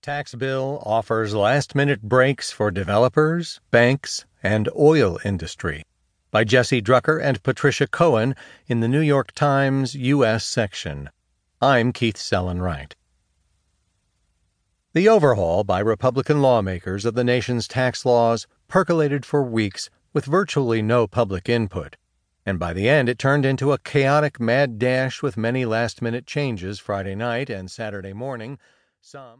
Tax bill offers last minute breaks for developers, banks, and oil industry by Jesse Drucker and Patricia Cohen in the New York Times U.S. section. I'm Keith Sellon-Wright. The overhaul by Republican lawmakers of the nation's tax laws percolated for weeks with virtually no public input, and by the end it turned into a chaotic mad dash with many last minute changes Friday night and Saturday morning. Some